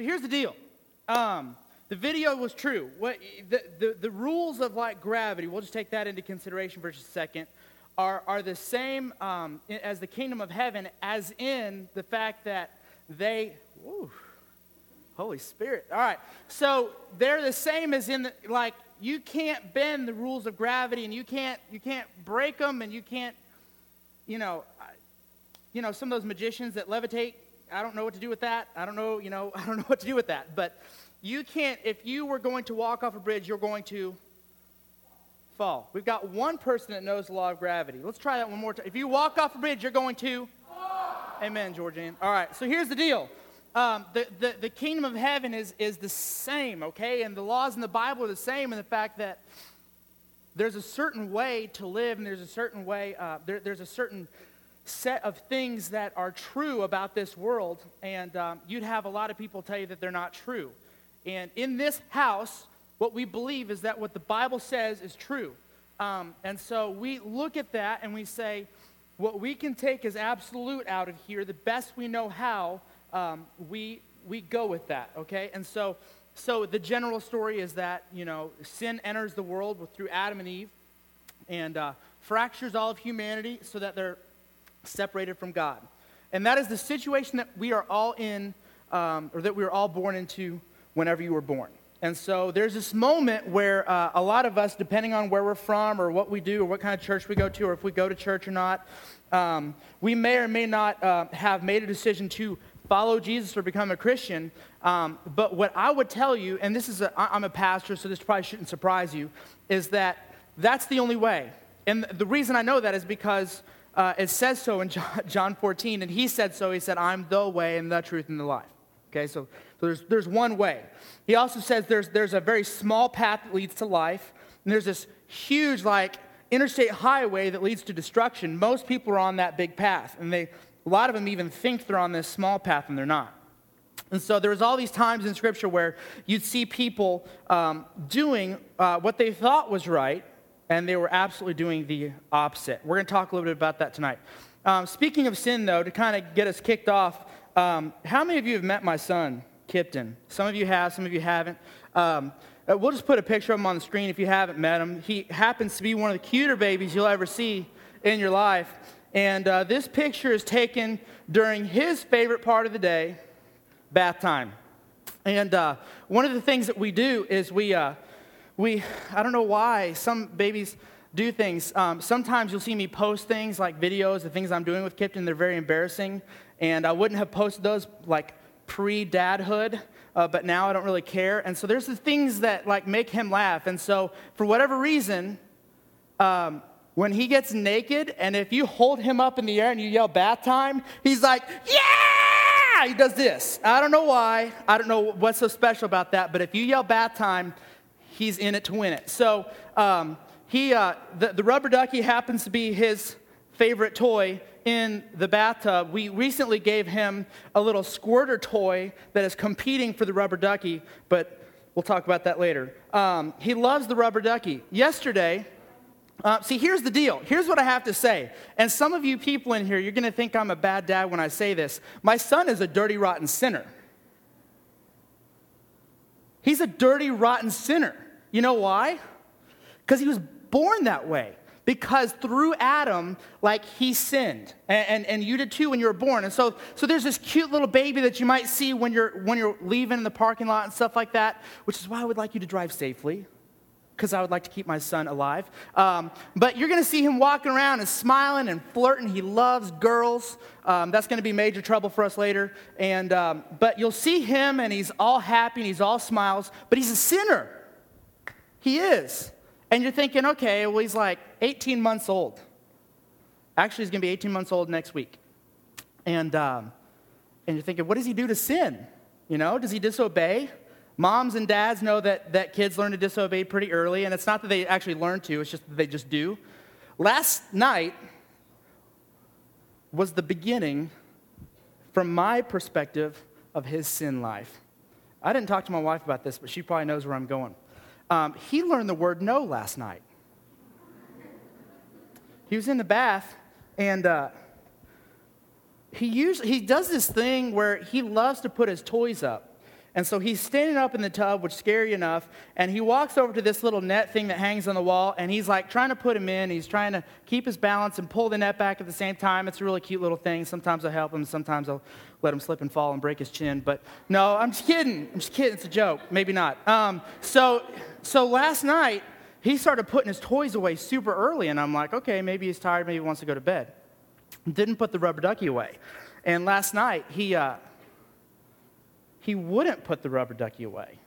So here's the deal. Um, the video was true. What, the, the, the rules of like gravity, we'll just take that into consideration for just a second, are, are the same um, as the kingdom of heaven, as in the fact that they, Holy Spirit. All right. So they're the same as in the, like, you can't bend the rules of gravity and you can't, you can't break them and you can't, you know, you know, some of those magicians that levitate, I don't know what to do with that. I don't know, you know, I don't know what to do with that. But you can't, if you were going to walk off a bridge, you're going to fall. We've got one person that knows the law of gravity. Let's try that one more time. If you walk off a bridge, you're going to. fall. Amen, Georgian. All right, so here's the deal. Um, the, the, the kingdom of heaven is, is the same, okay? And the laws in the Bible are the same in the fact that there's a certain way to live and there's a certain way, uh, there, there's a certain set of things that are true about this world. And um, you'd have a lot of people tell you that they're not true. And in this house, what we believe is that what the Bible says is true. Um, and so we look at that and we say, what we can take as absolute out of here, the best we know how, um, we, we go with that, okay? And so, so the general story is that, you know, sin enters the world through Adam and Eve and uh, fractures all of humanity so that they're separated from God. And that is the situation that we are all in, um, or that we were all born into whenever you were born. And so there's this moment where uh, a lot of us, depending on where we're from or what we do or what kind of church we go to or if we go to church or not, um, we may or may not uh, have made a decision to follow Jesus or become a Christian. Um, but what I would tell you, and this is, I'm a pastor, so this probably shouldn't surprise you, is that that's the only way. And the reason I know that is because uh, it says so in John 14, and he said so. He said, I'm the way and the truth and the life. Okay, so, so there's, there's one way. He also says there's, there's a very small path that leads to life, and there's this huge, like, interstate highway that leads to destruction. Most people are on that big path, and they, a lot of them even think they're on this small path, and they're not. And so there was all these times in Scripture where you'd see people um, doing uh, what they thought was right, and they were absolutely doing the opposite. We're going to talk a little bit about that tonight. Um, speaking of sin, though, to kind of get us kicked off, um, how many of you have met my son, Kipton? Some of you have, some of you haven't. Um, uh, we'll just put a picture of him on the screen if you haven't met him. He happens to be one of the cuter babies you'll ever see in your life. And uh, this picture is taken during his favorite part of the day, bath time. And uh, one of the things that we do is we, uh, we, I don't know why, some babies do things. Um, sometimes you'll see me post things like videos of things I'm doing with Kipton. They're very embarrassing. And I wouldn't have posted those like pre dadhood, uh, but now I don't really care. And so there's the things that like make him laugh. And so for whatever reason, um, when he gets naked, and if you hold him up in the air and you yell bath time, he's like, yeah! He does this. I don't know why. I don't know what's so special about that, but if you yell bath time, he's in it to win it. So um, he, uh, the, the rubber ducky happens to be his favorite toy in the bathtub. We recently gave him a little squirter toy that is competing for the rubber ducky, but we'll talk about that later. Um, he loves the rubber ducky. Yesterday, uh, see, here's the deal. Here's what I have to say. And some of you people in here, you're going to think I'm a bad dad when I say this. My son is a dirty, rotten sinner. He's a dirty, rotten sinner. You know why? Because he was born that way. Because through Adam, like he sinned. And, and, and, you did too when you were born. And so, so there's this cute little baby that you might see when you're, when you're leaving in the parking lot and stuff like that, which is why I would like you to drive safely because I would like to keep my son alive. Um, but you're going to see him walking around and smiling and flirting. He loves girls. Um, that's going to be major trouble for us later. And, um, but you'll see him and he's all happy and he's all smiles, but he's a sinner. He is. And you're thinking, okay, well, he's like 18 months old. Actually, he's going to be 18 months old next week. And, um, and you're thinking, what does he do to sin? You know, does he disobey? Moms and dads know that, that kids learn to disobey pretty early, and it's not that they actually learn to, it's just that they just do. Last night was the beginning, from my perspective, of his sin life. I didn't talk to my wife about this, but she probably knows where I'm going. Um, he learned the word no last night. He was in the bath, and uh, he, usually, he does this thing where he loves to put his toys up. And so he's standing up in the tub, which is scary enough, and he walks over to this little net thing that hangs on the wall, and he's like trying to put him in. He's trying to keep his balance and pull the net back at the same time. It's a really cute little thing. Sometimes I'll help him, sometimes I'll let him slip and fall and break his chin. But no, I'm just kidding. I'm just kidding. It's a joke. Maybe not. Um, so, so last night, he started putting his toys away super early, and I'm like, okay, maybe he's tired, maybe he wants to go to bed. Didn't put the rubber ducky away. And last night, he. Uh, he wouldn't put the rubber ducky away.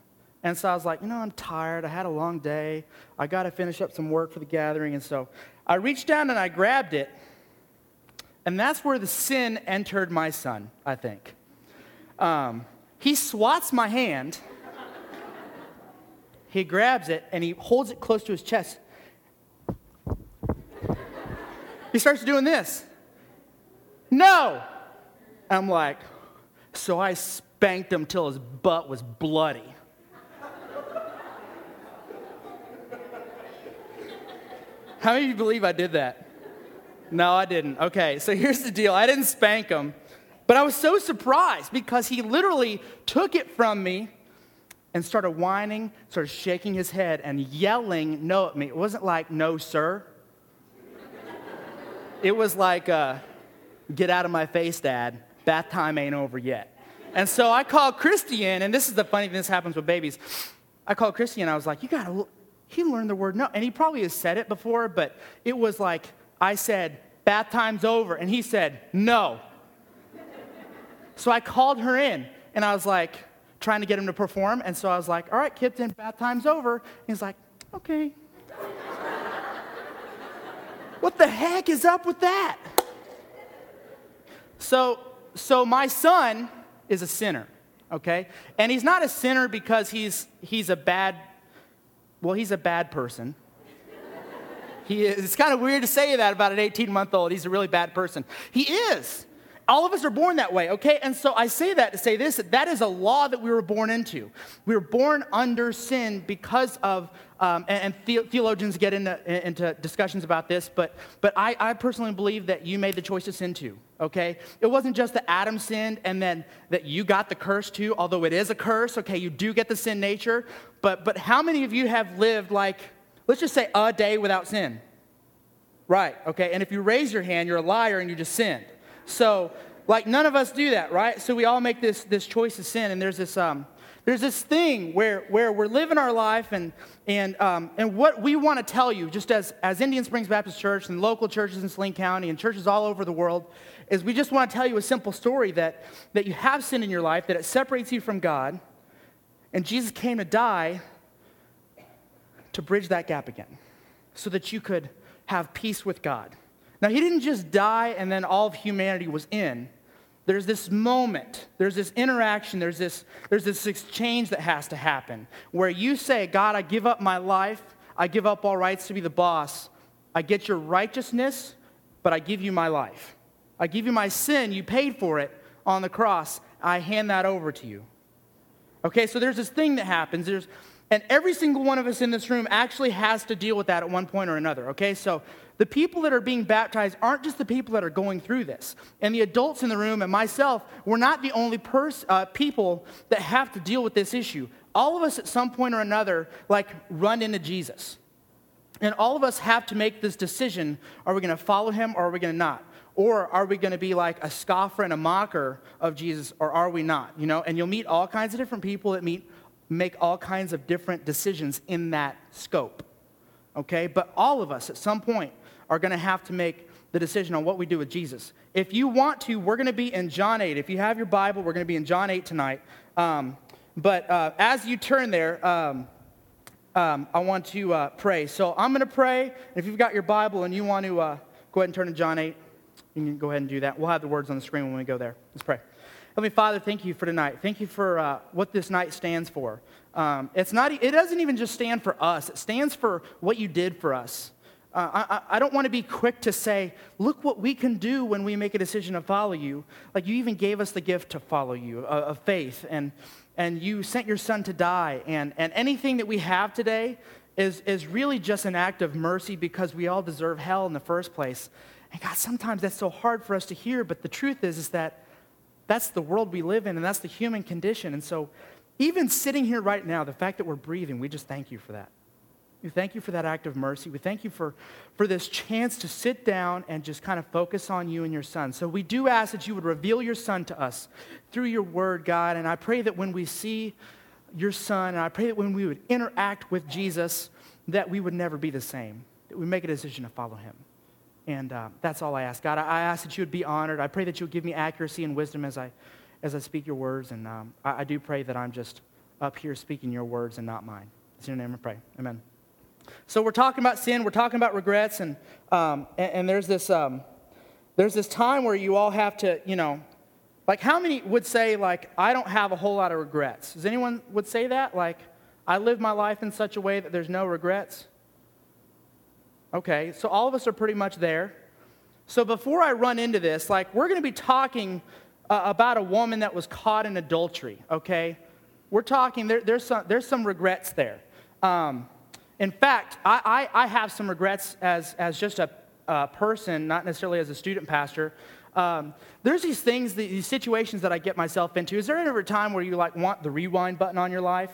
And so I was like, you know, I'm tired. I had a long day. I got to finish up some work for the gathering. And so I reached down and I grabbed it. And that's where the sin entered my son, I think. Um, he swats my hand. He grabs it and he holds it close to his chest. he starts doing this. No! I'm like, so I spanked him till his butt was bloody. How many of you believe I did that? No, I didn't. Okay, so here's the deal I didn't spank him, but I was so surprised because he literally took it from me and started whining, started shaking his head and yelling no at me. It wasn't like, no, sir. It was like, uh, get out of my face, dad. Bath time ain't over yet. And so I called Christian, and this is the funny thing this happens with babies. I called Christian, I was like, you gotta, he learned the word no. And he probably has said it before, but it was like, I said, bath time's over. And he said, no. so I called her in, and I was like, trying to get him to perform. And so I was like, all right, Kipton, bath time's over. He's like, okay. what the heck is up with that? So, so my son, is a sinner, okay? And he's not a sinner because he's, he's a bad, well, he's a bad person. He is, it's kind of weird to say that about an 18 month old. He's a really bad person. He is. All of us are born that way, okay? And so I say that to say this that, that is a law that we were born into. We were born under sin because of, um, and, and, theologians get into, into discussions about this, but, but I, I personally believe that you made the choice to sin too, okay? It wasn't just that Adam sinned and then that you got the curse too, although it is a curse, okay? You do get the sin nature, but, but how many of you have lived like, let's just say a day without sin? Right, okay? And if you raise your hand, you're a liar and you just sinned. So, like, none of us do that, right? So we all make this, this choice of sin, and there's this, um, there's this thing where, where we're living our life, and, and, um, and what we want to tell you, just as, as Indian Springs Baptist Church and local churches in Saline County and churches all over the world, is we just want to tell you a simple story that, that you have sin in your life, that it separates you from God, and Jesus came to die to bridge that gap again so that you could have peace with God. Now, he didn't just die and then all of humanity was in. There's this moment, there's this interaction, there's this, there's this exchange that has to happen where you say, God, I give up my life, I give up all rights to be the boss, I get your righteousness, but I give you my life. I give you my sin, you paid for it on the cross, I hand that over to you. Okay, so there's this thing that happens. There's, and every single one of us in this room actually has to deal with that at one point or another. Okay, so the people that are being baptized aren't just the people that are going through this. And the adults in the room and myself, we're not the only pers- uh, people that have to deal with this issue. All of us at some point or another, like, run into Jesus. And all of us have to make this decision are we going to follow him or are we going to not? Or are we going to be like a scoffer and a mocker of Jesus or are we not? You know, and you'll meet all kinds of different people that meet, make all kinds of different decisions in that scope. Okay? But all of us at some point are going to have to make the decision on what we do with Jesus. If you want to, we're going to be in John 8. If you have your Bible, we're going to be in John 8 tonight. Um, but uh, as you turn there, um, um, I want to uh, pray. So I'm going to pray. If you've got your Bible and you want to uh, go ahead and turn to John 8, you can go ahead and do that. We'll have the words on the screen when we go there. Let's pray. Heavenly Father, thank you for tonight. Thank you for uh, what this night stands for. Um, it's not, it doesn't even just stand for us, it stands for what you did for us. Uh, I, I, don't want to be quick to say, look what we can do when we make a decision to follow you. Like you even gave us the gift to follow you, uh, of faith, and, and you sent your son to die. And, and anything that we have today is, is really just an act of mercy because we all deserve hell in the first place. And God, sometimes that's so hard for us to hear, but the truth is, is that that's the world we live in, and that's the human condition. And so even sitting here right now, the fact that we're breathing, we just thank you for that. We thank you for that act of mercy. We thank you for, for this chance to sit down and just kind of focus on you and your son. So we do ask that you would reveal your son to us through your word, God. And I pray that when we see your son, and I pray that when we would interact with Jesus, that we would never be the same, that we make a decision to follow him. And uh, that's all I ask. God, I, ask that you would be honored. I pray that you would give me accuracy and wisdom as I, as I speak your words. And um, I, I do pray that I'm just up here speaking your words and not mine. It's in your name I pray. Amen. So we're talking about sin, we're talking about regrets, and, um, and, and, there's, this, um, there's this time where you all have to, you know, like how many would say, like, I don't have a whole lot of regrets? Does anyone would say that? Like, I live my life in such a way that there's no regrets? Okay, so all of us are pretty much there. So before I run into this, like, we're going to be talking uh, about a woman that was caught in adultery, okay? We're talking, there, there's, some, there's some regrets there. Um, in fact, I, I, I have some regrets as, as just a, a person, not necessarily as a student pastor. Um, there's these things, these situations that I get myself into. Is there ever a time where you like want the rewind button on your life?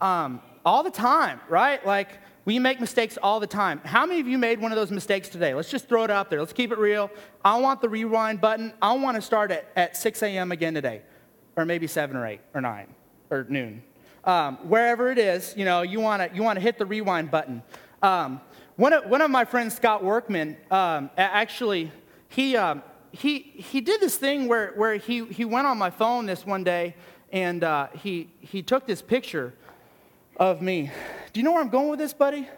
Um, all the time, right? Like we make mistakes all the time. How many of you made one of those mistakes today? Let's just throw it out there. Let's keep it real. I want the rewind button. I want to start at, at 6 a.m. again today, or maybe 7 or 8 or 9 or noon um, wherever it is, you know, you want to you wanna hit the rewind button. Um, one, of, one of my friends, Scott Workman, um, actually, he, um, he, he did this thing where, where he, he went on my phone this one day and uh, he, he took this picture of me. Do you know where I'm going with this, buddy?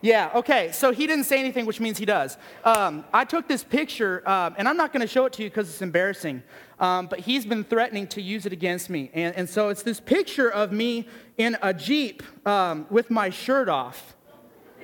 Yeah, okay. So he didn't say anything, which means he does. Um, I took this picture, um, and I'm not going to show it to you because it's embarrassing, um, but he's been threatening to use it against me. And, and so it's this picture of me in a Jeep um, with my shirt off,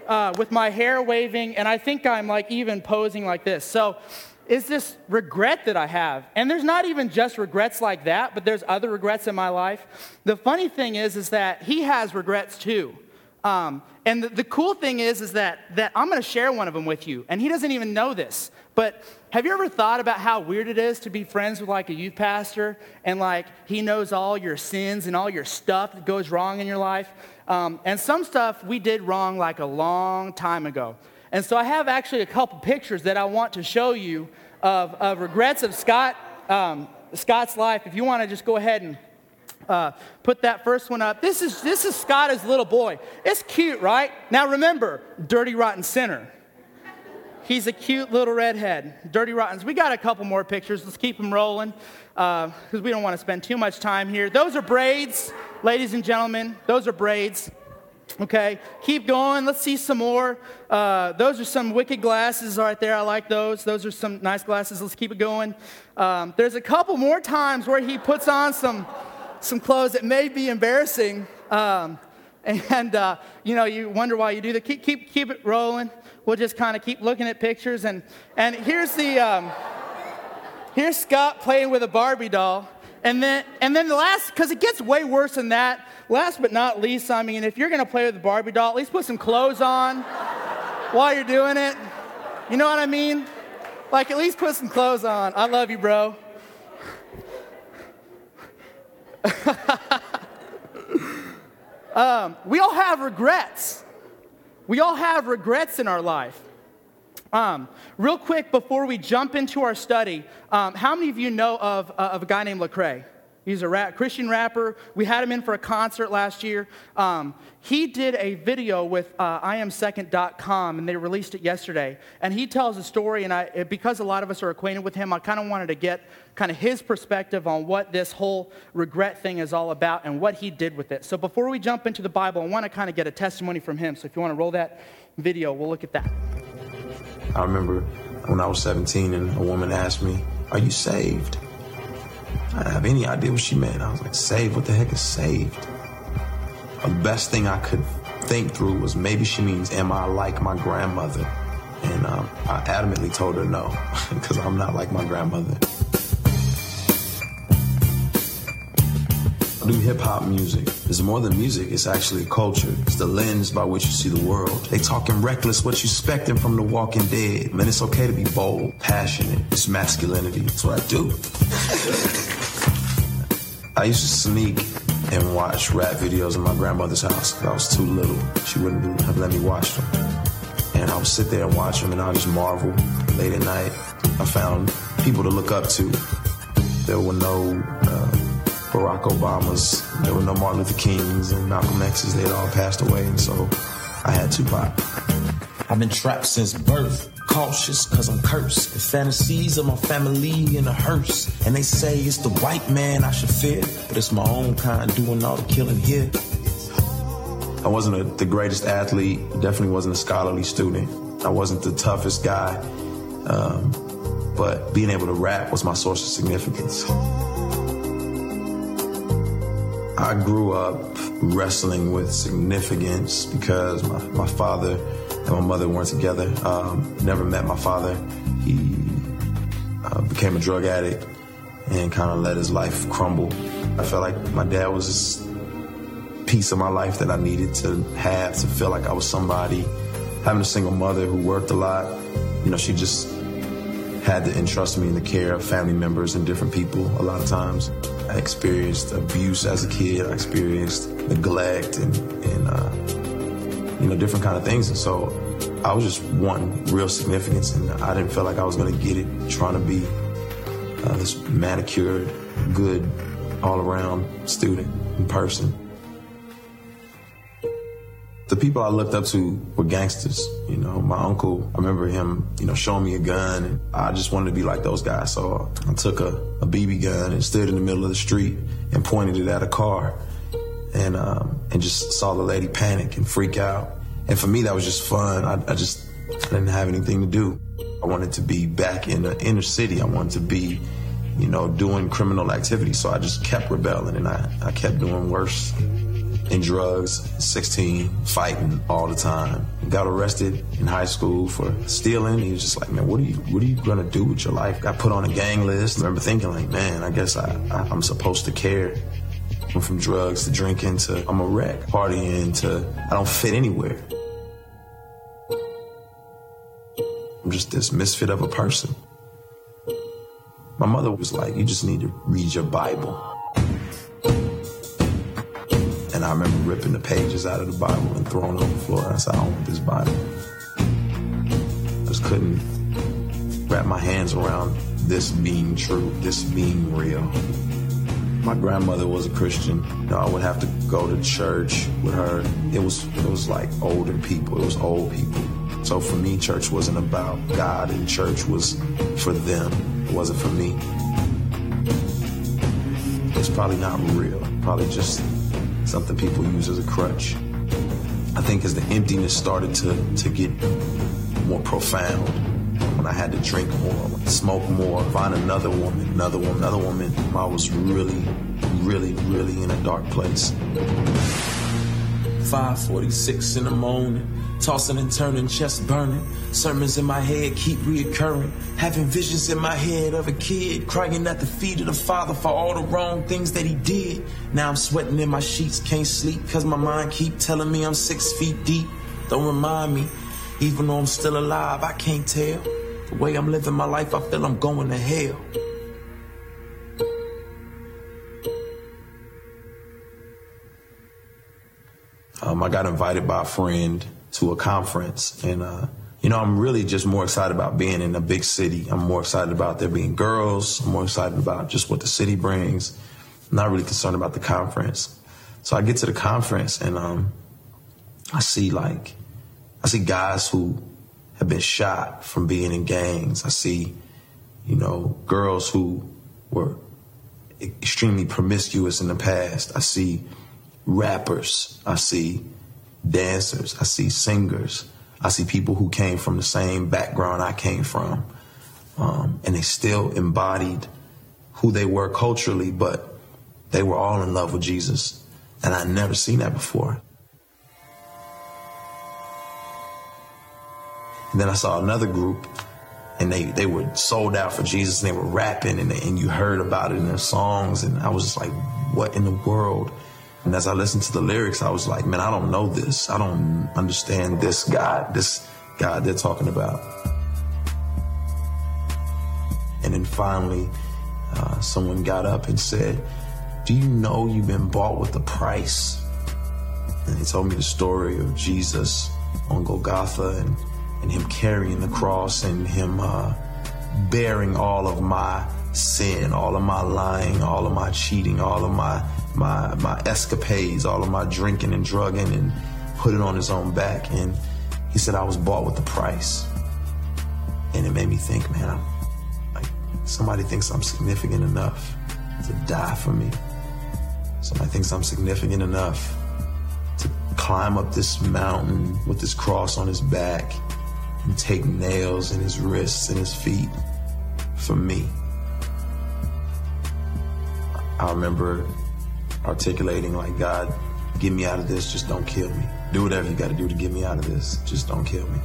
uh, with my hair waving, and I think I'm like even posing like this. So is this regret that I have. And there's not even just regrets like that, but there's other regrets in my life. The funny thing is, is that he has regrets too. Um, and the, the, cool thing is, is that, that I'm going to share one of them with you. And he doesn't even know this. But have you ever thought about how weird it is to be friends with like a youth pastor and like he knows all your sins and all your stuff that goes wrong in your life? Um, and some stuff we did wrong like a long time ago. And so I have actually a couple pictures that I want to show you of, of regrets of Scott, um, Scott's life. If you want to just go ahead and uh, put that first one up. This is, this is Scott as little boy. It's cute, right? Now remember, dirty, rotten sinner. He's a cute little redhead. Dirty Rottens. We got a couple more pictures. Let's keep them rolling because uh, we don't want to spend too much time here. Those are braids, ladies and gentlemen. Those are braids. Okay, keep going. Let's see some more. Uh, those are some wicked glasses right there. I like those. Those are some nice glasses. Let's keep it going. Um, there's a couple more times where he puts on some some clothes that may be embarrassing. Um, and, uh, you know, you wonder why you do that. Keep, keep, keep it rolling. We'll just kind of keep looking at pictures. And, and here's the, um, here's Scott playing with a Barbie doll. And then, and then the last, because it gets way worse than that. Last but not least, I mean, if you're going to play with a Barbie doll, at least put some clothes on while you're doing it. You know what I mean? Like, at least put some clothes on. I love you, bro. um, we all have regrets. We all have regrets in our life. Um, real quick, before we jump into our study, um, how many of you know of, uh, of a guy named Lecrae? He's a rap, Christian rapper. We had him in for a concert last year. Um, he did a video with uh, IamSecond.com, and they released it yesterday. And he tells a story, and I, because a lot of us are acquainted with him, I kind of wanted to get kind of his perspective on what this whole regret thing is all about and what he did with it. So before we jump into the Bible, I want to kind of get a testimony from him. So if you want to roll that video, we'll look at that. I remember when I was 17 and a woman asked me, Are you saved? I didn't have any idea what she meant. I was like, saved? What the heck is saved? The best thing I could think through was maybe she means, am I like my grandmother? And um, I adamantly told her no, because I'm not like my grandmother. Do hip hop music. It's more than music, it's actually a culture. It's the lens by which you see the world. They talking reckless, what you expecting from the walking dead. Man, it's okay to be bold, passionate. It's masculinity. That's what I do. I used to sneak and watch rap videos in my grandmother's house. I was too little. She wouldn't have let me watch them. And I would sit there and watch them and I would just marvel late at night. I found people to look up to. There were no uh, Barack Obamas, there were no Martin Luther Kings and Malcolm X's. they'd all passed away. And so I had Tupac. I've been trapped since birth. Cautious, cause I'm cursed. The fantasies of my family in a hearse. And they say it's the white man I should fear. But it's my own kind doing all the killing here. I wasn't a, the greatest athlete, definitely wasn't a scholarly student. I wasn't the toughest guy. Um, but being able to rap was my source of significance. I grew up wrestling with significance because my, my father and my mother weren't together. Um, never met my father. He uh, became a drug addict and kind of let his life crumble. I felt like my dad was this piece of my life that I needed to have to feel like I was somebody. Having a single mother who worked a lot, you know, she just had to entrust me in the care of family members and different people a lot of times. I experienced abuse as a kid. I experienced neglect and, and uh, you know, different kind of things. And so I was just wanting real significance, and I didn't feel like I was going to get it trying to be uh, this manicured, good, all around student in person. The people I looked up to were gangsters. You know, my uncle, I remember him, you know, showing me a gun, and I just wanted to be like those guys. So I took a, a BB gun and stood in the middle of the street and pointed it at a car and um, and just saw the lady panic and freak out. And for me, that was just fun. I, I just I didn't have anything to do. I wanted to be back in the inner city. I wanted to be, you know, doing criminal activity. So I just kept rebelling and I, I kept doing worse in drugs, 16, fighting all the time. Got arrested in high school for stealing. He was just like, man, what are you, what are you gonna do with your life? Got put on a gang list. I remember thinking like, man, I guess I, I I'm supposed to care. Went from drugs to drinking to I'm a wreck, partying to I don't fit anywhere. I'm just this misfit of a person. My mother was like, you just need to read your Bible. And I remember ripping the pages out of the Bible and throwing it on the floor. I said, I don't want this Bible. I just couldn't wrap my hands around this being true, this being real. My grandmother was a Christian. You know, I would have to go to church with her. It was it was like older people. It was old people. So for me, church wasn't about God, and church was for them. It wasn't for me. It's probably not real. Probably just something people use as a crutch. I think as the emptiness started to to get more profound, when I had to drink more, smoke more, find another woman, another woman, another woman, I was really, really, really in a dark place. 546 in the morning, tossing and turning, chest burning. Sermons in my head keep reoccurring. Having visions in my head of a kid crying at the feet of the father for all the wrong things that he did. Now I'm sweating in my sheets, can't sleep cause my mind keep telling me I'm six feet deep. Don't remind me, even though I'm still alive, I can't tell. The way I'm living my life, I feel I'm going to hell. Um, I got invited by a friend to a conference, and uh, you know, I'm really just more excited about being in a big city. I'm more excited about there being girls. I'm more excited about just what the city brings. I'm not really concerned about the conference. So I get to the conference, and um, I see like, I see guys who have been shot from being in gangs. I see, you know, girls who were extremely promiscuous in the past. I see rappers. I see dancers. I see singers. I see people who came from the same background I came from. Um, and they still embodied who they were culturally, but they were all in love with Jesus. And I'd never seen that before. And then I saw another group and they, they were sold out for Jesus and they were rapping and, and you heard about it in their songs. And I was just like, what in the world? And as I listened to the lyrics, I was like, man, I don't know this. I don't understand this God, this God they're talking about. And then finally, uh, someone got up and said, Do you know you've been bought with a price? And he told me the story of Jesus on Golgotha and, and him carrying the cross and him uh, bearing all of my sin, all of my lying, all of my cheating, all of my my my escapades, all of my drinking and drugging, and put it on his own back. And he said I was bought with the price, and it made me think, man, I'm, like somebody thinks I'm significant enough to die for me. Somebody thinks I'm significant enough to climb up this mountain with this cross on his back and take nails in his wrists and his feet for me. I remember articulating like, God, get me out of this. Just don't kill me. Do whatever you got to do to get me out of this. Just don't kill me.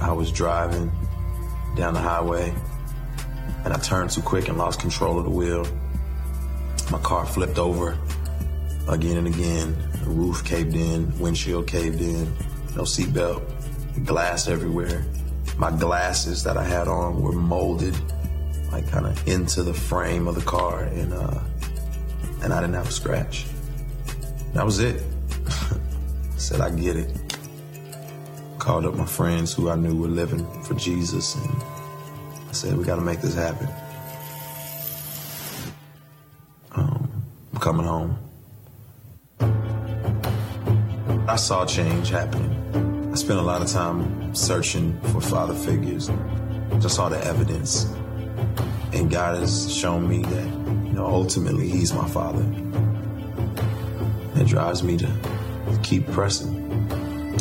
I was driving down the highway and I turned too quick and lost control of the wheel. My car flipped over again and again. The roof caved in, windshield caved in, no seatbelt, glass everywhere. My glasses that I had on were molded like kind of into the frame of the car, and uh, and I didn't have a scratch. That was it. I said, I get it. Called up my friends who I knew were living for Jesus, and I said, we got to make this happen. Um, I'm coming home. I saw change happening. I spent a lot of time searching for father figures. Just saw the evidence and God has shown me that, you know, ultimately He's my Father. It drives me to keep pressing.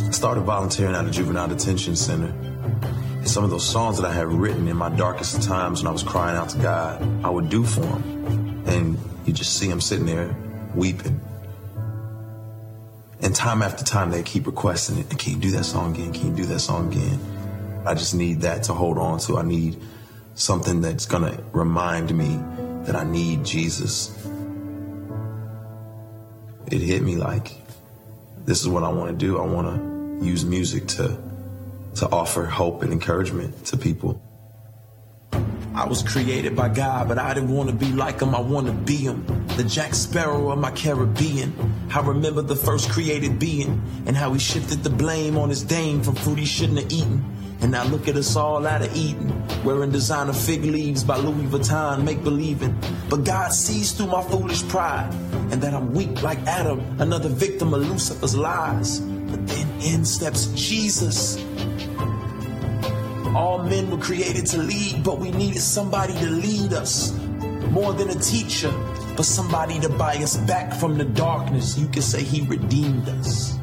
I started volunteering at a juvenile detention center. And some of those songs that I had written in my darkest times when I was crying out to God, I would do for Him. And you just see Him sitting there weeping. And time after time, they keep requesting it. Can you do that song again? Can you do that song again? I just need that to hold on to. I need something that's going to remind me that I need Jesus. It hit me like this is what I want to do. I want to use music to to offer hope and encouragement to people. I was created by God, but I didn't want to be like him. I want to be him. The Jack Sparrow of my Caribbean. I remember the first created being and how he shifted the blame on his dame from food he shouldn't have eaten. And now look at us all out of Eden, wearing designer fig leaves by Louis Vuitton, make believing. But God sees through my foolish pride, and that I'm weak like Adam, another victim of Lucifer's lies. But then in steps Jesus. All men were created to lead, but we needed somebody to lead us. More than a teacher, but somebody to buy us back from the darkness. You could say he redeemed us.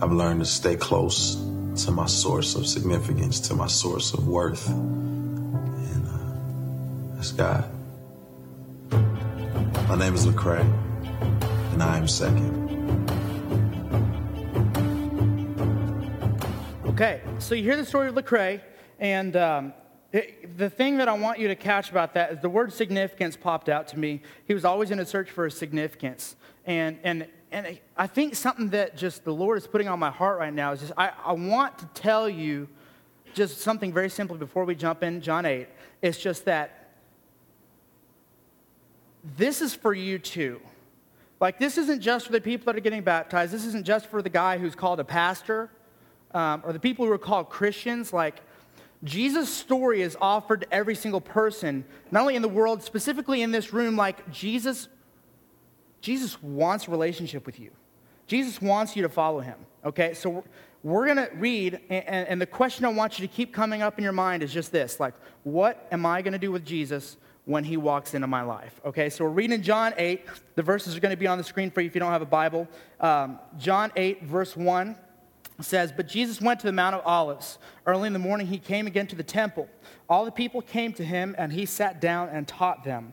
I've learned to stay close to my source of significance, to my source of worth. And uh, that's God. My name is Lecrae, and I am second. Okay, so you hear the story of Lecrae, and um, it, the thing that I want you to catch about that is the word significance popped out to me. He was always in a search for a significance. And, and and I think something that just the Lord is putting on my heart right now is just I, I want to tell you just something very simply before we jump in John 8. It's just that this is for you too. Like, this isn't just for the people that are getting baptized. This isn't just for the guy who's called a pastor um, or the people who are called Christians. Like, Jesus' story is offered to every single person, not only in the world, specifically in this room. Like, Jesus Jesus wants relationship with you. Jesus wants you to follow him. Okay, so we're going to read, and, and, the question I want you to keep coming up in your mind is just this like, what am I going to do with Jesus when he walks into my life? Okay, so we're reading John 8. The verses are going to be on the screen for you if you don't have a Bible. Um, John 8, verse 1 says, But Jesus went to the Mount of Olives. Early in the morning, he came again to the temple. All the people came to him, and he sat down and taught them.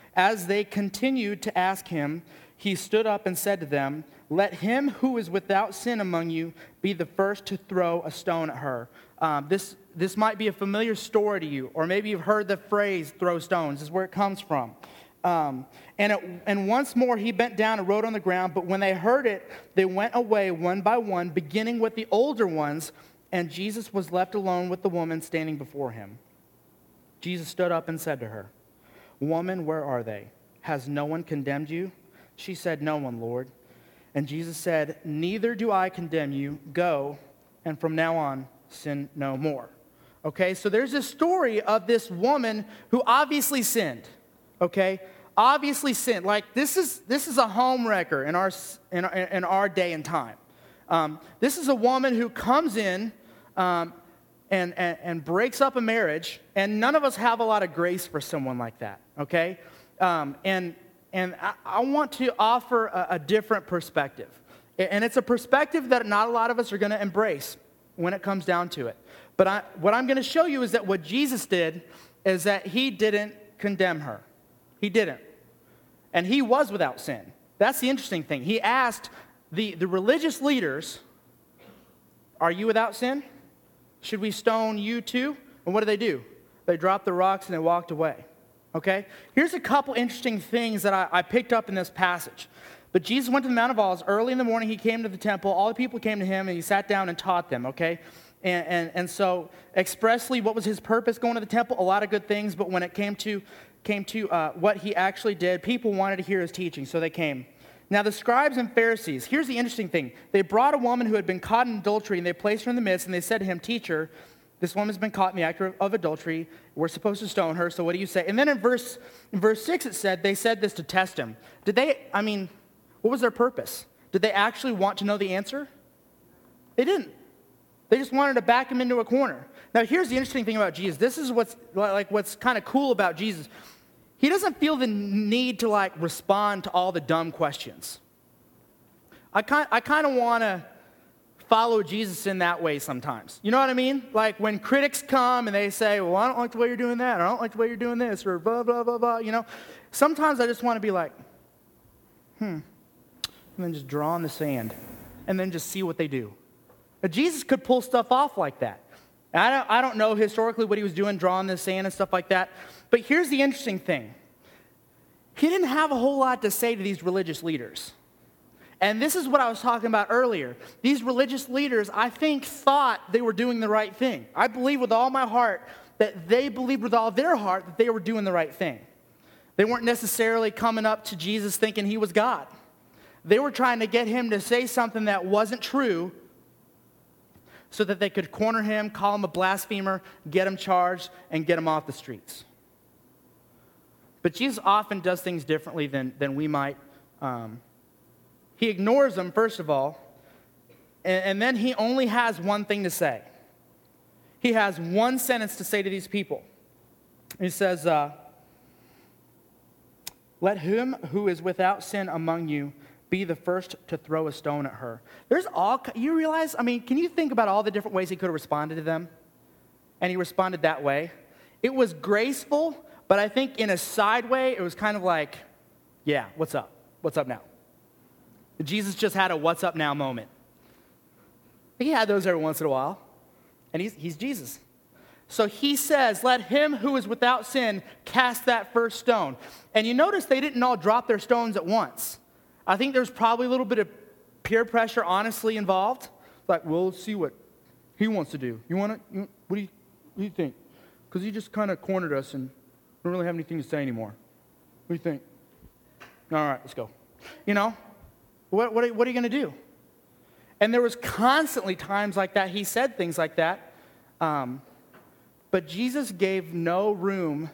As they continued to ask him, he stood up and said to them, Let him who is without sin among you be the first to throw a stone at her. Um, this, this might be a familiar story to you, or maybe you've heard the phrase throw stones. Is where it comes from. Um, and, it, and once more he bent down and wrote on the ground, but when they heard it, they went away one by one, beginning with the older ones, and Jesus was left alone with the woman standing before him. Jesus stood up and said to her, Woman, where are they? Has no one condemned you? She said, No one, Lord. And Jesus said, Neither do I condemn you. Go, and from now on, sin no more. Okay, so there's a story of this woman who obviously sinned okay? Obviously sin. Like this is this is a home wrecker in our in, in our day and time. Um, this is a woman who comes in um, and, and, and breaks up a marriage, and none of us have a lot of grace for someone like that. Okay, um, and and I, I, want to offer a, a different perspective, and it's a perspective that not a lot of us are going to embrace when it comes down to it. But I, what I'm going to show you is that what Jesus did is that he didn't condemn her. He didn't. And he was without sin. That's the interesting thing. He asked the, the religious leaders, Are you without sin? Should we stone you too? And what did they do? They dropped the rocks and they walked away. Okay? Here's a couple interesting things that I, I picked up in this passage. But Jesus went to the Mount of Olives early in the morning. He came to the temple. All the people came to him and he sat down and taught them, okay? And, and, and so, expressly, what was his purpose going to the temple? A lot of good things, but when it came to came to uh, what he actually did, people wanted to hear his teaching, so they came. Now, the scribes and Pharisees, here's the interesting thing. They brought a woman who had been caught in adultery, and they placed her in the midst, and they said to him, Teacher, this woman's been caught in the act of adultery. We're supposed to stone her, so what do you say? And then in verse, in verse 6, it said they said this to test him. Did they, I mean, what was their purpose? Did they actually want to know the answer? They didn't. They just wanted to back him into a corner. Now, here's the interesting thing about Jesus. This is what's like what's kind of cool about Jesus. He doesn't feel the need to like respond to all the dumb questions. I kind, I kind of want to follow Jesus in that way sometimes. You know what I mean? Like when critics come and they say, well, I don't like the way you're doing that, or I don't like the way you're doing this, or blah, blah, blah, blah, you know? Sometimes I just want to be like, hmm, and then just draw in the sand, and then just see what they do. But Jesus could pull stuff off like that. I don't, I don't know historically what he was doing, drawing the sand and stuff like that. But here's the interesting thing he didn't have a whole lot to say to these religious leaders. And this is what I was talking about earlier. These religious leaders, I think, thought they were doing the right thing. I believe with all my heart that they believed with all their heart that they were doing the right thing. They weren't necessarily coming up to Jesus thinking he was God. They were trying to get him to say something that wasn't true so that they could corner him, call him a blasphemer, get him charged, and get him off the streets. But Jesus often does things differently than, than we might. Um, he ignores them, first of all, and, and then he only has one thing to say. He has one sentence to say to these people. He says, uh, Let him who is without sin among you be the first to throw a stone at her. There's all, you realize, I mean, can you think about all the different ways he could have responded to them? And he responded that way. It was graceful, but I think in a side way, it was kind of like, yeah, what's up? What's up now? Jesus just had a what's up now moment. He had those every once in a while, and he's, he's Jesus. So he says, Let him who is without sin cast that first stone. And you notice they didn't all drop their stones at once. I think there's probably a little bit of peer pressure, honestly, involved. Like, well, see what he wants to do. You want to? What do you, what do you think? Because he just kind of cornered us and we don't really have anything to say anymore. What do you think? All right, let's go. You know, what, what, are, what are you going to do? And there was constantly times like that. He said things like that. Um, but Jesus gave no room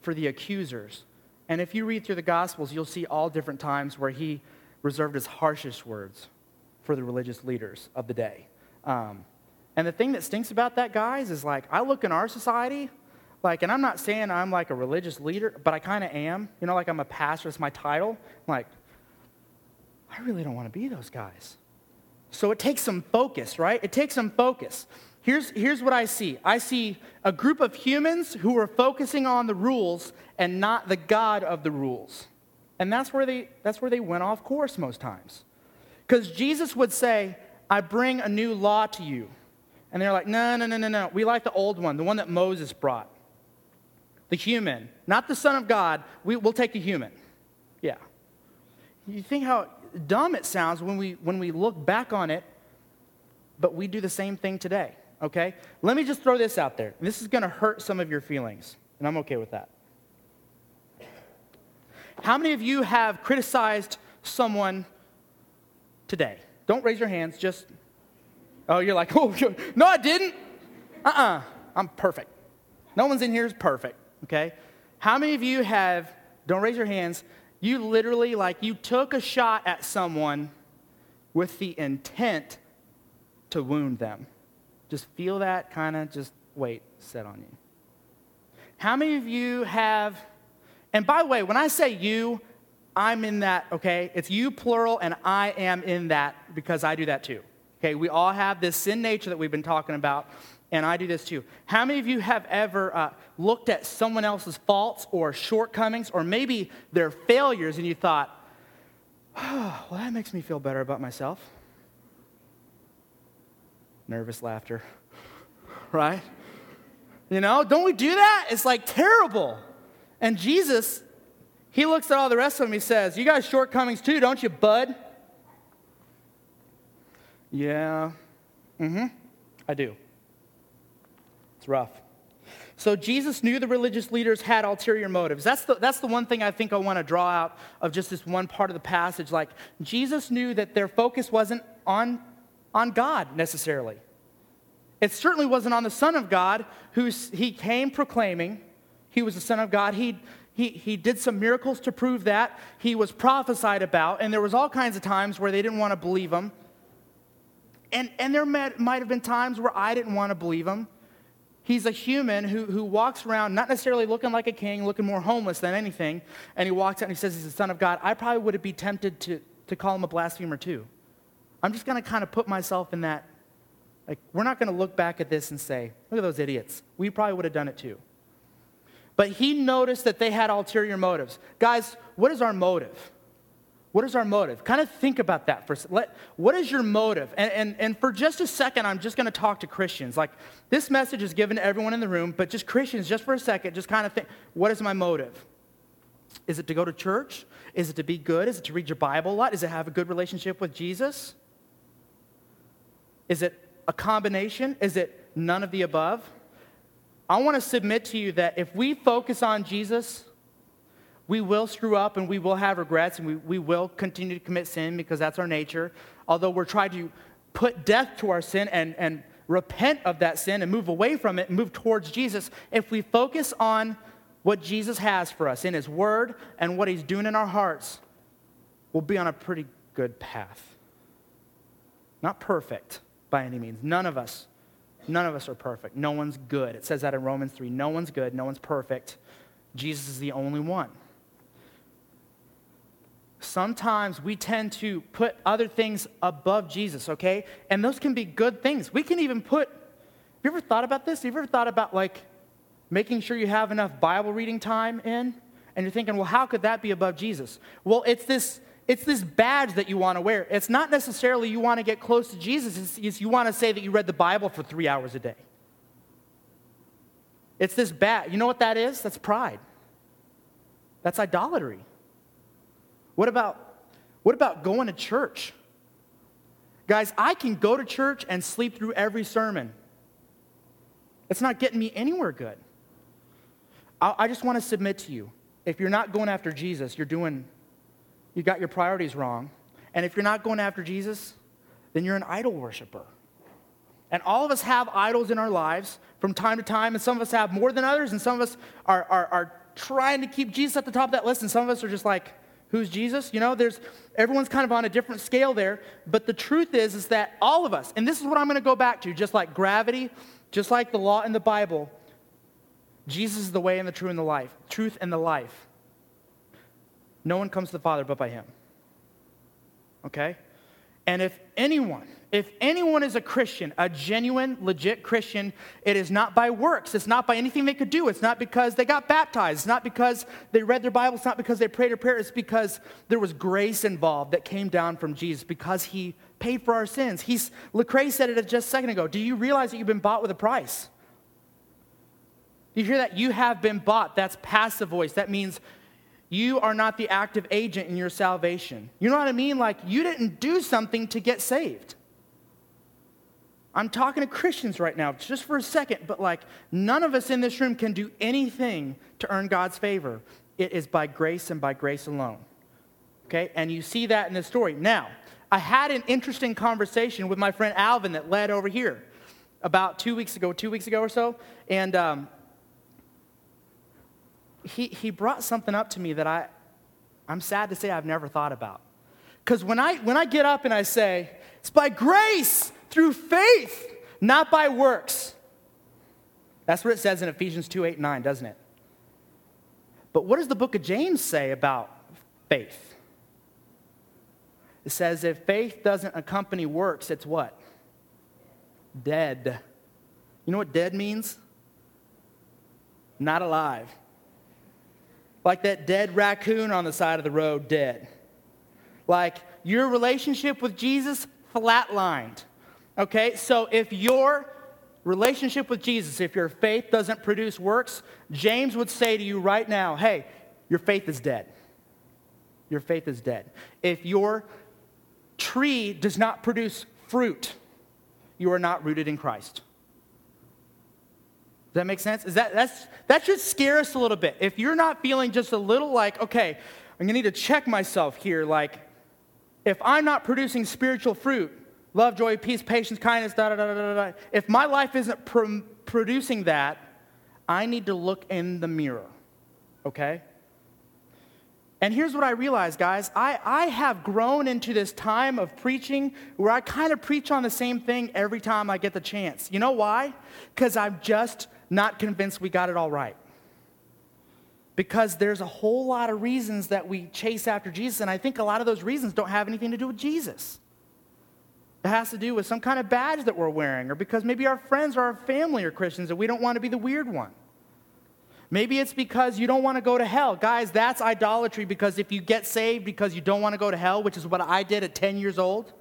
for the accusers. And if you read through the Gospels, you'll see all different times where he reserved his harshest words for the religious leaders of the day. Um, and the thing that stinks about that, guys, is like, I look in our society, like, and I'm not saying I'm like a religious leader, but I kind of am. You know, like I'm a pastor, it's my title. I'm like, I really don't want to be those guys. So it takes some focus, right? It takes some focus. Here's, here's what I see I see a group of humans who are focusing on the rules and not the God of the rules. And that's where they, that's where they went off course most times. Because Jesus would say, I bring a new law to you. And they're like, no, no, no, no, no. We like the old one, the one that Moses brought. The human, not the Son of God. We, we'll take the human. Yeah. You think how dumb it sounds when we, when we look back on it, but we do the same thing today, okay? Let me just throw this out there. This is going to hurt some of your feelings, and I'm okay with that. How many of you have criticized someone today? Don't raise your hands, just, oh, you're like, oh, no, I didn't. Uh uh-uh, uh, i am perfect. No one's in here is perfect, okay? How many of you have, don't raise your hands, you literally, like, you took a shot at someone with the intent to wound them. Just feel that kind of just weight set on you. How many of you have, and by the way, when I say you, I'm in that, okay? It's you plural, and I am in that because I do that too. Okay, we all have this sin nature that we've been talking about and I do this too. How many of you have ever uh, looked at someone else's faults or shortcomings or maybe their failures and you thought, oh, well, that makes me feel better about myself? Nervous laughter, right? You know, don't we do that? It's like terrible. And Jesus, he looks at all the rest of them, he says, You guys shortcomings too, don't you, bud? Yeah. Mm hmm. I do. It's rough. So Jesus knew the religious leaders had ulterior motives. That's the, that's the one thing I think I want to draw out of just this one part of the passage. Like, Jesus knew that their focus wasn't on, on God necessarily. It certainly wasn't on the Son of God, who he came proclaiming he was the Son of God. He, he, he did some miracles to prove that. He was prophesied about, and there was all kinds of times where they didn't want to believe him. And, and there might, might have been times where I didn't want to believe him. He's a human who, who walks around not necessarily looking like a king, looking more homeless than anything, and he walks out and he says he's the Son of God. I probably would be tempted to, to call him a blasphemer too. I'm just going to kind of put myself in that. Like, we're not going to look back at this and say, look at those idiots. We probably would have done it too. But he noticed that they had ulterior motives. Guys, what is our motive? What is our motive? Kind of think about that for let, What is your motive? And, and, and for just a second, I'm just going to talk to Christians. Like, this message is given to everyone in the room, but just Christians, just for a second, just kind of think what is my motive? Is it to go to church? Is it to be good? Is it to read your Bible a lot? Is it have a good relationship with Jesus? Is it a combination? Is it none of the above? I want to submit to you that if we focus on Jesus, we will screw up and we will have regrets and we, we will continue to commit sin because that's our nature. Although we're trying to put death to our sin and, and repent of that sin and move away from it and move towards Jesus, if we focus on what Jesus has for us in His Word and what He's doing in our hearts, we'll be on a pretty good path. Not perfect by any means. None of us, none of us are perfect. No one's good. It says that in Romans 3. No one's good. No one's perfect. Jesus is the only one sometimes we tend to put other things above Jesus, okay? And those can be good things. We can even put, have you ever thought about this? Have you ever thought about like making sure you have enough Bible reading time in? And you're thinking, well, how could that be above Jesus? Well, it's this. It's this badge that you want to wear. It's not necessarily you want to get close to Jesus, it's, it's you want to say that you read the Bible for three hours a day. It's this badge. You know what that is? That's pride. That's idolatry. What about, what about going to church? Guys, I can go to church and sleep through every sermon. It's not getting me anywhere good. I, I just want to submit to you if you're not going after Jesus, you're doing, you got your priorities wrong. And if you're not going after Jesus, then you're an idol worshiper. And all of us have idols in our lives from time to time, and some of us have more than others, and some of us are, are, are trying to keep Jesus at the top of that list, and some of us are just like, Who's Jesus? You know, there's everyone's kind of on a different scale there, but the truth is is that all of us, and this is what I'm going to go back to, just like gravity, just like the law in the Bible, Jesus is the way and the truth and the life, truth and the life. No one comes to the Father but by him. Okay? And if anyone, If anyone is a Christian, a genuine, legit Christian, it is not by works. It's not by anything they could do. It's not because they got baptized. It's not because they read their Bible. It's not because they prayed a prayer. It's because there was grace involved that came down from Jesus because he paid for our sins. He's, Lecrae said it just a second ago. Do you realize that you've been bought with a price? You hear that? You have been bought. That's passive voice. That means you are not the active agent in your salvation. You know what I mean? Like, you didn't do something to get saved. I'm talking to Christians right now, just for a second, but like none of us in this room can do anything to earn God's favor. It is by grace and by grace alone. Okay? And you see that in the story. Now, I had an interesting conversation with my friend Alvin that led over here about two weeks ago, two weeks ago or so. And um, he, he brought something up to me that I, I'm sad to say I've never thought about. Because when I, when I get up and I say, it's by grace, through faith, not by works. That's what it says in Ephesians 2 8 9, doesn't it? But what does the book of James say about faith? It says if faith doesn't accompany works, it's what? Dead. You know what dead means? Not alive. Like that dead raccoon on the side of the road, dead. Like your relationship with Jesus, flatlined. Okay, so if your relationship with Jesus, if your faith doesn't produce works, James would say to you right now, hey, your faith is dead. Your faith is dead. If your tree does not produce fruit, you are not rooted in Christ. Does that make sense? Is that, that's, that should scare us a little bit. If you're not feeling just a little like, okay, I'm gonna need to check myself here, like, if I'm not producing spiritual fruit, love, joy, peace, patience, kindness, da da da da da. If my life isn't pr- producing that, I need to look in the mirror, okay? And here's what I realized, guys. I, I have grown into this time of preaching where I kind of preach on the same thing every time I get the chance. You know why? Because I'm just not convinced we got it all right. Because there's a whole lot of reasons that we chase after Jesus, and I think a lot of those reasons don't have anything to do with Jesus. It has to do with some kind of badge that we're wearing, or because maybe our friends or our family are Christians and we don't want to be the weird one. Maybe it's because you don't want to go to hell. Guys, that's idolatry because if you get saved because you don't want to go to hell, which is what I did at 10 years old,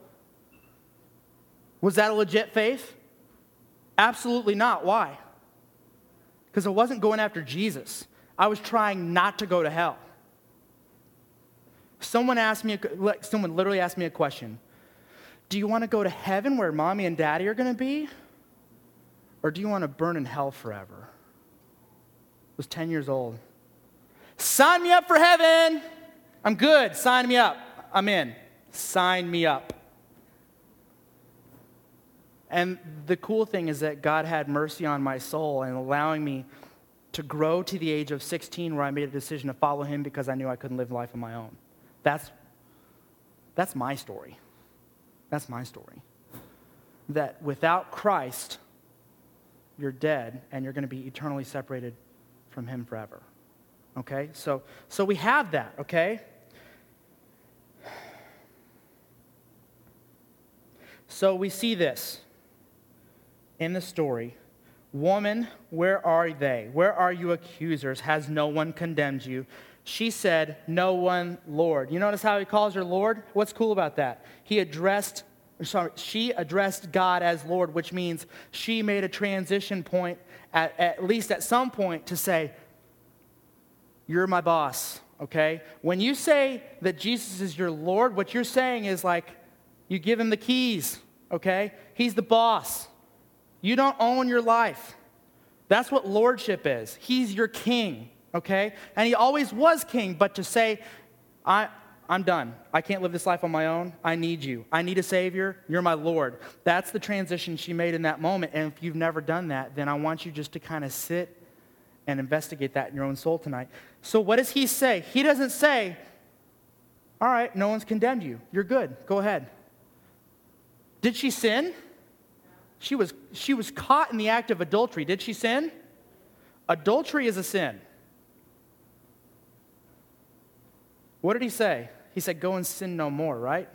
was that a legit faith? Absolutely not. Why? Because I wasn't going after Jesus. I was trying not to go to hell. Someone asked me, someone literally asked me a question. Do you want to go to heaven where mommy and daddy are going to be? Or do you want to burn in hell forever? I was 10 years old. Sign me up for heaven. I'm good. Sign me up. I'm in. Sign me up. And the cool thing is that God had mercy on my soul and allowing me to grow to the age of 16 where I made a decision to follow him because I knew I couldn't live life on my own. That's, that's my story. That's my story. That without Christ, you're dead and you're going to be eternally separated from Him forever. Okay? So, so we have that, okay? So we see this in the story. Woman, where are they? Where are you accusers? Has no one condemned you? She said, No one, Lord. You notice how he calls her Lord? What's cool about that? He addressed, sorry, she addressed God as Lord, which means she made a transition point, at, at least at some point, to say, You're my boss, okay? When you say that Jesus is your Lord, what you're saying is like, you give him the keys, okay? He's the boss. You don't own your life. That's what lordship is. He's your king okay? And he always was king, but to say, I, I'm done. I can't live this life on my own. I need you. I need a Savior. You're my Lord. That's the transition she made in that moment. And if you've never done that, then I want you just to kind of sit and investigate that in your own soul tonight. So, what does he say? He doesn't say, All right, no one's condemned you. You're good. Go ahead. Did she sin? She was, she was caught in the act of adultery. Did she sin? Adultery is a sin. What did he say? He said, Go and sin no more, right?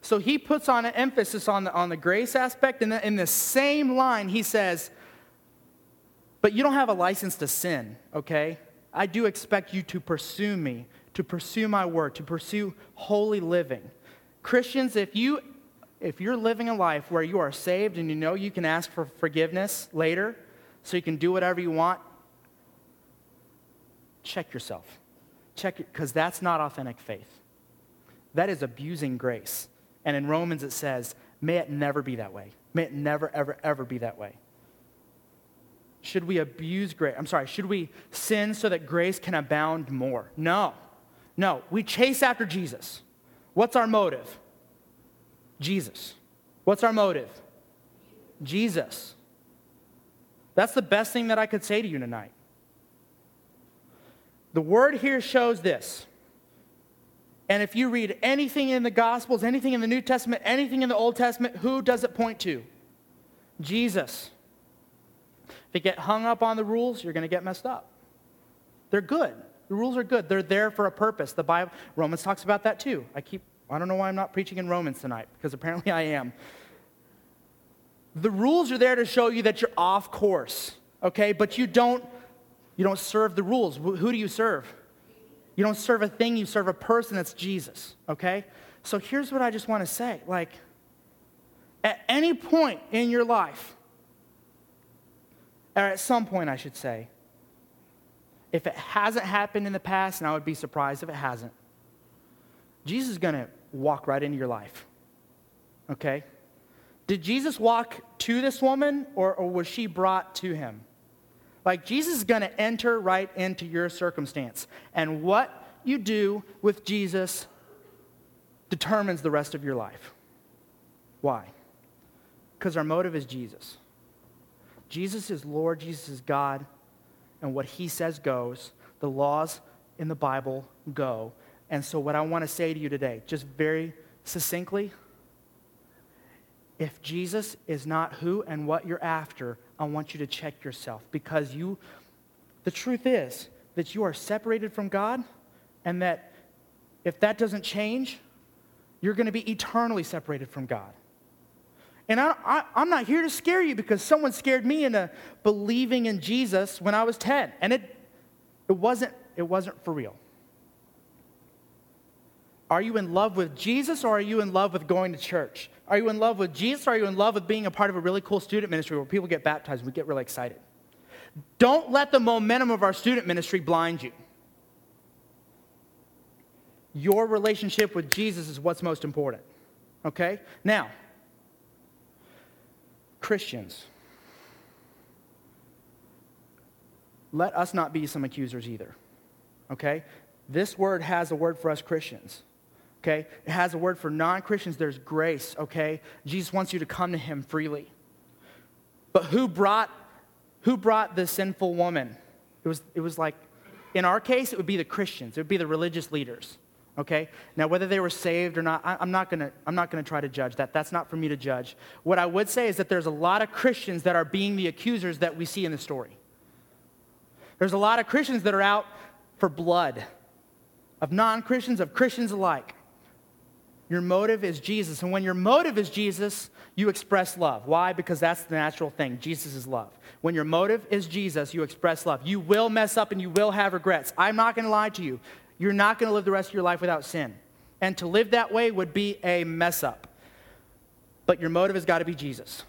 So he puts on an emphasis on the, on the grace aspect, and then in the same line, he says, But you don't have a license to sin, okay? I do expect you to pursue me, to pursue my word, to pursue holy living. Christians, if you if you're living a life where you are saved and you know you can ask for forgiveness later so you can do whatever you want, check yourself. Check it because that's not authentic faith. That is abusing grace. And in Romans it says, may it never be that way. May it never, ever, ever be that way. Should we abuse grace? I'm sorry, should we sin so that grace can abound more? No. No. We chase after Jesus. What's our motive? Jesus. What's our motive? Jesus. That's the best thing that I could say to you tonight. The word here shows this. And if you read anything in the Gospels, anything in the New Testament, anything in the Old Testament, who does it point to? Jesus. If you get hung up on the rules, you're going to get messed up. They're good. The rules are good. They're there for a purpose. The Bible, Romans talks about that too. I keep, I don't know why I'm not preaching in Romans tonight, because apparently I am. The rules are there to show you that you're off course, okay? But you don't, you don't serve the rules. Who do you serve? You don't serve a thing, you serve a person that's Jesus, okay? So here's what I just want to say. Like, at any point in your life, or at some point, I should say, if it hasn't happened in the past, and I would be surprised if it hasn't, Jesus is going to walk right into your life. Okay? Did Jesus walk to this woman, or, or was she brought to him? Like, Jesus is going to enter right into your circumstance. And what you do with Jesus determines the rest of your life. Why? Because our motive is Jesus. Jesus is Lord, Jesus is God, and what he says goes. The laws in the Bible go. And so, what I want to say to you today, just very succinctly, if Jesus is not who and what you're after, I want you to check yourself because you, the truth is that you are separated from God, and that if that doesn't change, you're going to be eternally separated from God. And I, am not here to scare you because someone scared me into believing in Jesus when I was 10. And it, it, wasn't, it wasn't for real. Are you in love with Jesus or are you in love with going to church? Are you in love with Jesus or are you in love with being a part of a really cool student ministry where people get baptized and we get really excited? Don't let the momentum of our student ministry blind you. Your relationship with Jesus is what's most important. Okay? Now, Christians, let us not be some accusers either. Okay? This word has a word for us Christians. Okay? It has a word for non Christians. There's grace. Okay? Jesus wants you to come to him freely. But who brought, who brought the sinful woman? It was, it was like, in our case, it would be the Christians, it would be the religious leaders okay now whether they were saved or not I, am not to i'm not to try to judge that that's not for me to judge what i would say is that there's a lot of christians that are being the accusers that we see in the story there's a lot of christians that are out for blood of non-christians of christians alike your motive is jesus. And when your motive is jesus you express love. Why? Because that's the natural thing. Jesus is love. When your motive is jesus you express love. You will mess up and you will have regrets. I'm not going to lie to you. You're not going to live the rest of your life without sin. And to live that way would be a mess up. But your motive has got to be Jesus.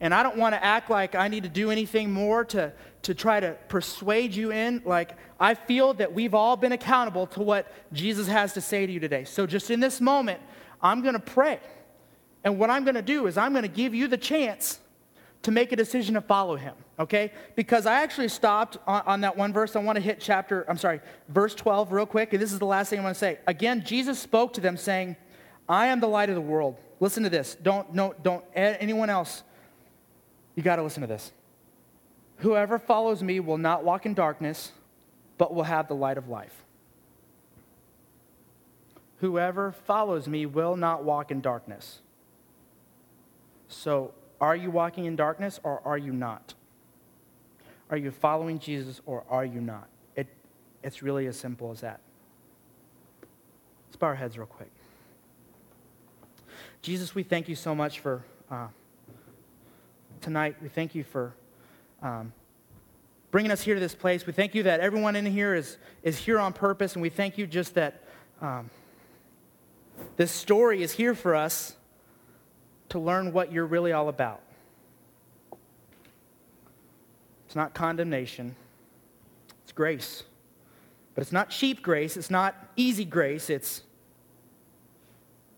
And I don't want to act like I need to do anything more to, to try to persuade you in. Like, I feel that we've all been accountable to what Jesus has to say to you today. So, just in this moment, I'm going to pray. And what I'm going to do is, I'm going to give you the chance to make a decision to follow him, okay? Because I actually stopped on, on, that one verse. I want to hit chapter, I'm sorry, verse 12 real quick. And this is the last thing I want to say. Again, Jesus spoke to them saying, I am the light of the world. Listen to this. Don't, no, don't, anyone else, you got to listen to this. Whoever follows me will not walk in darkness, but will have the light of life. Whoever follows me will not walk in darkness. So, are you walking in darkness or are you not? Are you following Jesus or are you not? It, it's really as simple as that. Let's bow our heads real quick. Jesus, we thank you so much for uh, tonight. We thank you for um, bringing us here to this place. We thank you that everyone in here is, is here on purpose, and we thank you just that um, this story is here for us to learn what you're really all about. It's not condemnation, it's grace. But it's not cheap grace, it's not easy grace, it's,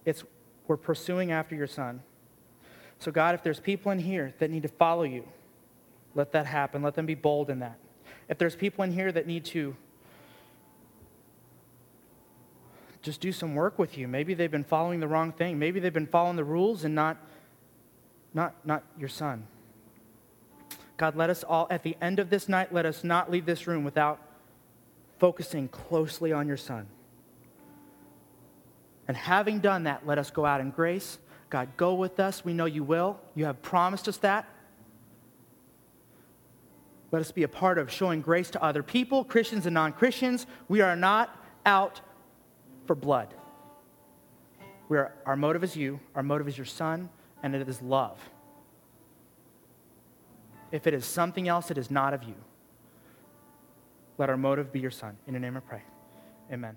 it's we're pursuing after your son. So, God, if there's people in here that need to follow you, let that happen. Let them be bold in that. If there's people in here that need to just do some work with you, maybe they've been following the wrong thing. Maybe they've been following the rules and not, not, not your son. God, let us all, at the end of this night, let us not leave this room without focusing closely on your son. And having done that, let us go out in grace. God, go with us. We know you will. You have promised us that. Let us be a part of showing grace to other people, Christians and non Christians. We are not out for blood. We are, our motive is you, our motive is your son, and it is love. If it is something else, it is not of you. Let our motive be your son. In your name I pray. Amen.